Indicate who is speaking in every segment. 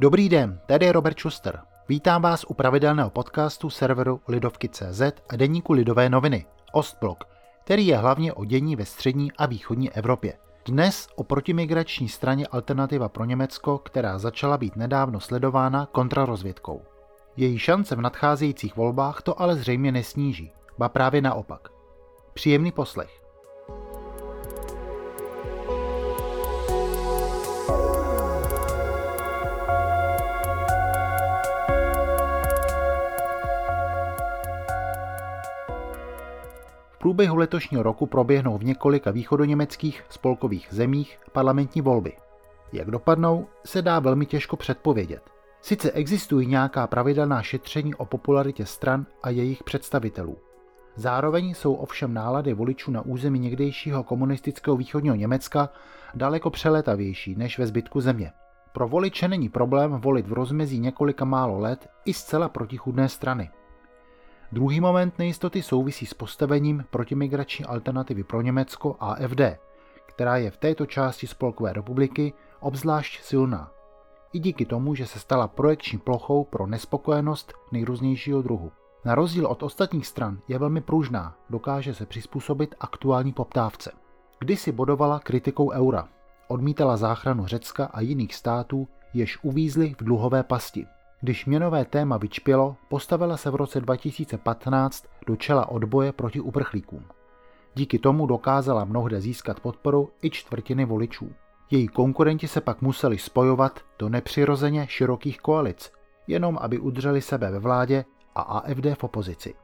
Speaker 1: Dobrý den, tady je Robert Schuster. Vítám vás u pravidelného podcastu serveru Lidovky.cz a deníku Lidové noviny, Ostblok, který je hlavně o dění ve střední a východní Evropě. Dnes o protimigrační straně Alternativa pro Německo, která začala být nedávno sledována kontrarozvědkou. Její šance v nadcházejících volbách to ale zřejmě nesníží, ba právě naopak. Příjemný poslech. Průběhu letošního roku proběhnou v několika východoněmeckých spolkových zemích parlamentní volby. Jak dopadnou, se dá velmi těžko předpovědět. Sice existují nějaká pravidelná šetření o popularitě stran a jejich představitelů. Zároveň jsou ovšem nálady voličů na území někdejšího komunistického východního Německa daleko přeletavější než ve zbytku země. Pro voliče není problém volit v rozmezí několika málo let i zcela protichudné strany. Druhý moment nejistoty souvisí s postavením protimigrační alternativy pro Německo AFD, která je v této části Spolkové republiky obzvlášť silná. I díky tomu, že se stala projekční plochou pro nespokojenost nejrůznějšího druhu. Na rozdíl od ostatních stran je velmi pružná, dokáže se přizpůsobit aktuální poptávce. Kdysi bodovala kritikou eura, odmítala záchranu Řecka a jiných států, jež uvízly v dluhové pasti. Když měnové téma vyčpělo, postavila se v roce 2015 do čela odboje proti uprchlíkům. Díky tomu dokázala mnohde získat podporu i čtvrtiny voličů. Její konkurenti se pak museli spojovat do nepřirozeně širokých koalic, jenom aby udrželi sebe ve vládě a AFD v opozici.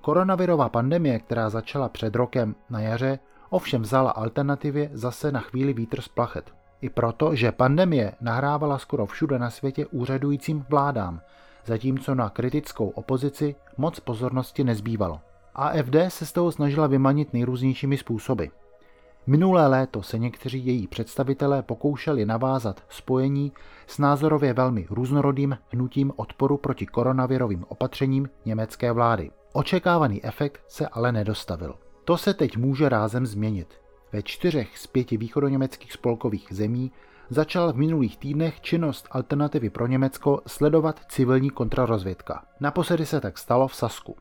Speaker 1: Koronavirová pandemie, která začala před rokem na jaře, ovšem vzala alternativě zase na chvíli vítr z plachet. I proto, že pandemie nahrávala skoro všude na světě úřadujícím vládám, zatímco na kritickou opozici moc pozornosti nezbývalo. AFD se z toho snažila vymanit nejrůznějšími způsoby. Minulé léto se někteří její představitelé pokoušeli navázat spojení s názorově velmi různorodým hnutím odporu proti koronavirovým opatřením německé vlády. Očekávaný efekt se ale nedostavil. To se teď může rázem změnit. Ve čtyřech z pěti východoněmeckých spolkových zemí začal v minulých týdnech činnost alternativy pro Německo sledovat civilní kontrarozvědka. Naposledy se tak stalo v Sasku.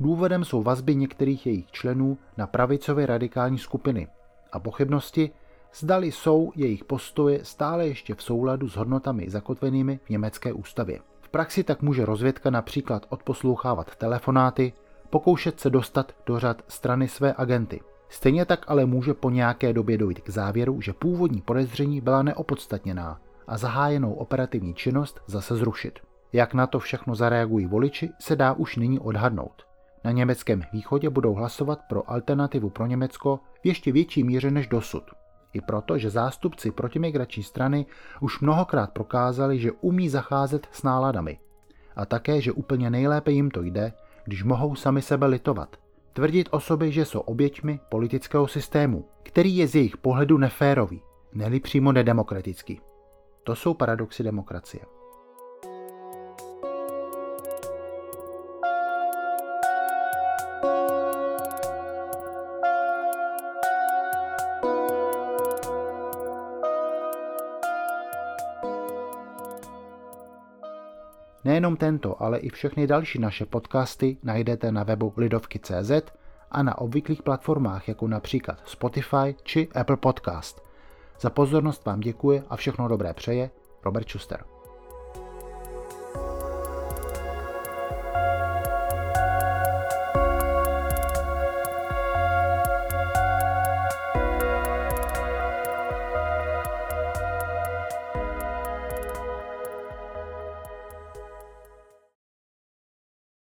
Speaker 1: Důvodem jsou vazby některých jejich členů na pravicové radikální skupiny a pochybnosti, zdali jsou jejich postoje stále ještě v souladu s hodnotami zakotvenými v německé ústavě. V praxi tak může rozvědka například odposlouchávat telefonáty, pokoušet se dostat do řad strany své agenty. Stejně tak ale může po nějaké době dojít k závěru, že původní podezření byla neopodstatněná a zahájenou operativní činnost zase zrušit. Jak na to všechno zareagují voliči, se dá už nyní odhadnout. Na německém východě budou hlasovat pro alternativu pro Německo v ještě větší míře než dosud. I proto, že zástupci protimigrační strany už mnohokrát prokázali, že umí zacházet s náladami. A také, že úplně nejlépe jim to jde, když mohou sami sebe litovat – tvrdit o sobě, že jsou oběťmi politického systému, který je z jejich pohledu neférový, neli přímo nedemokratický. To jsou paradoxy demokracie. Nejenom tento, ale i všechny další naše podcasty najdete na webu lidovky.cz a na obvyklých platformách jako například Spotify či Apple Podcast. Za pozornost vám děkuje a všechno dobré přeje Robert Schuster.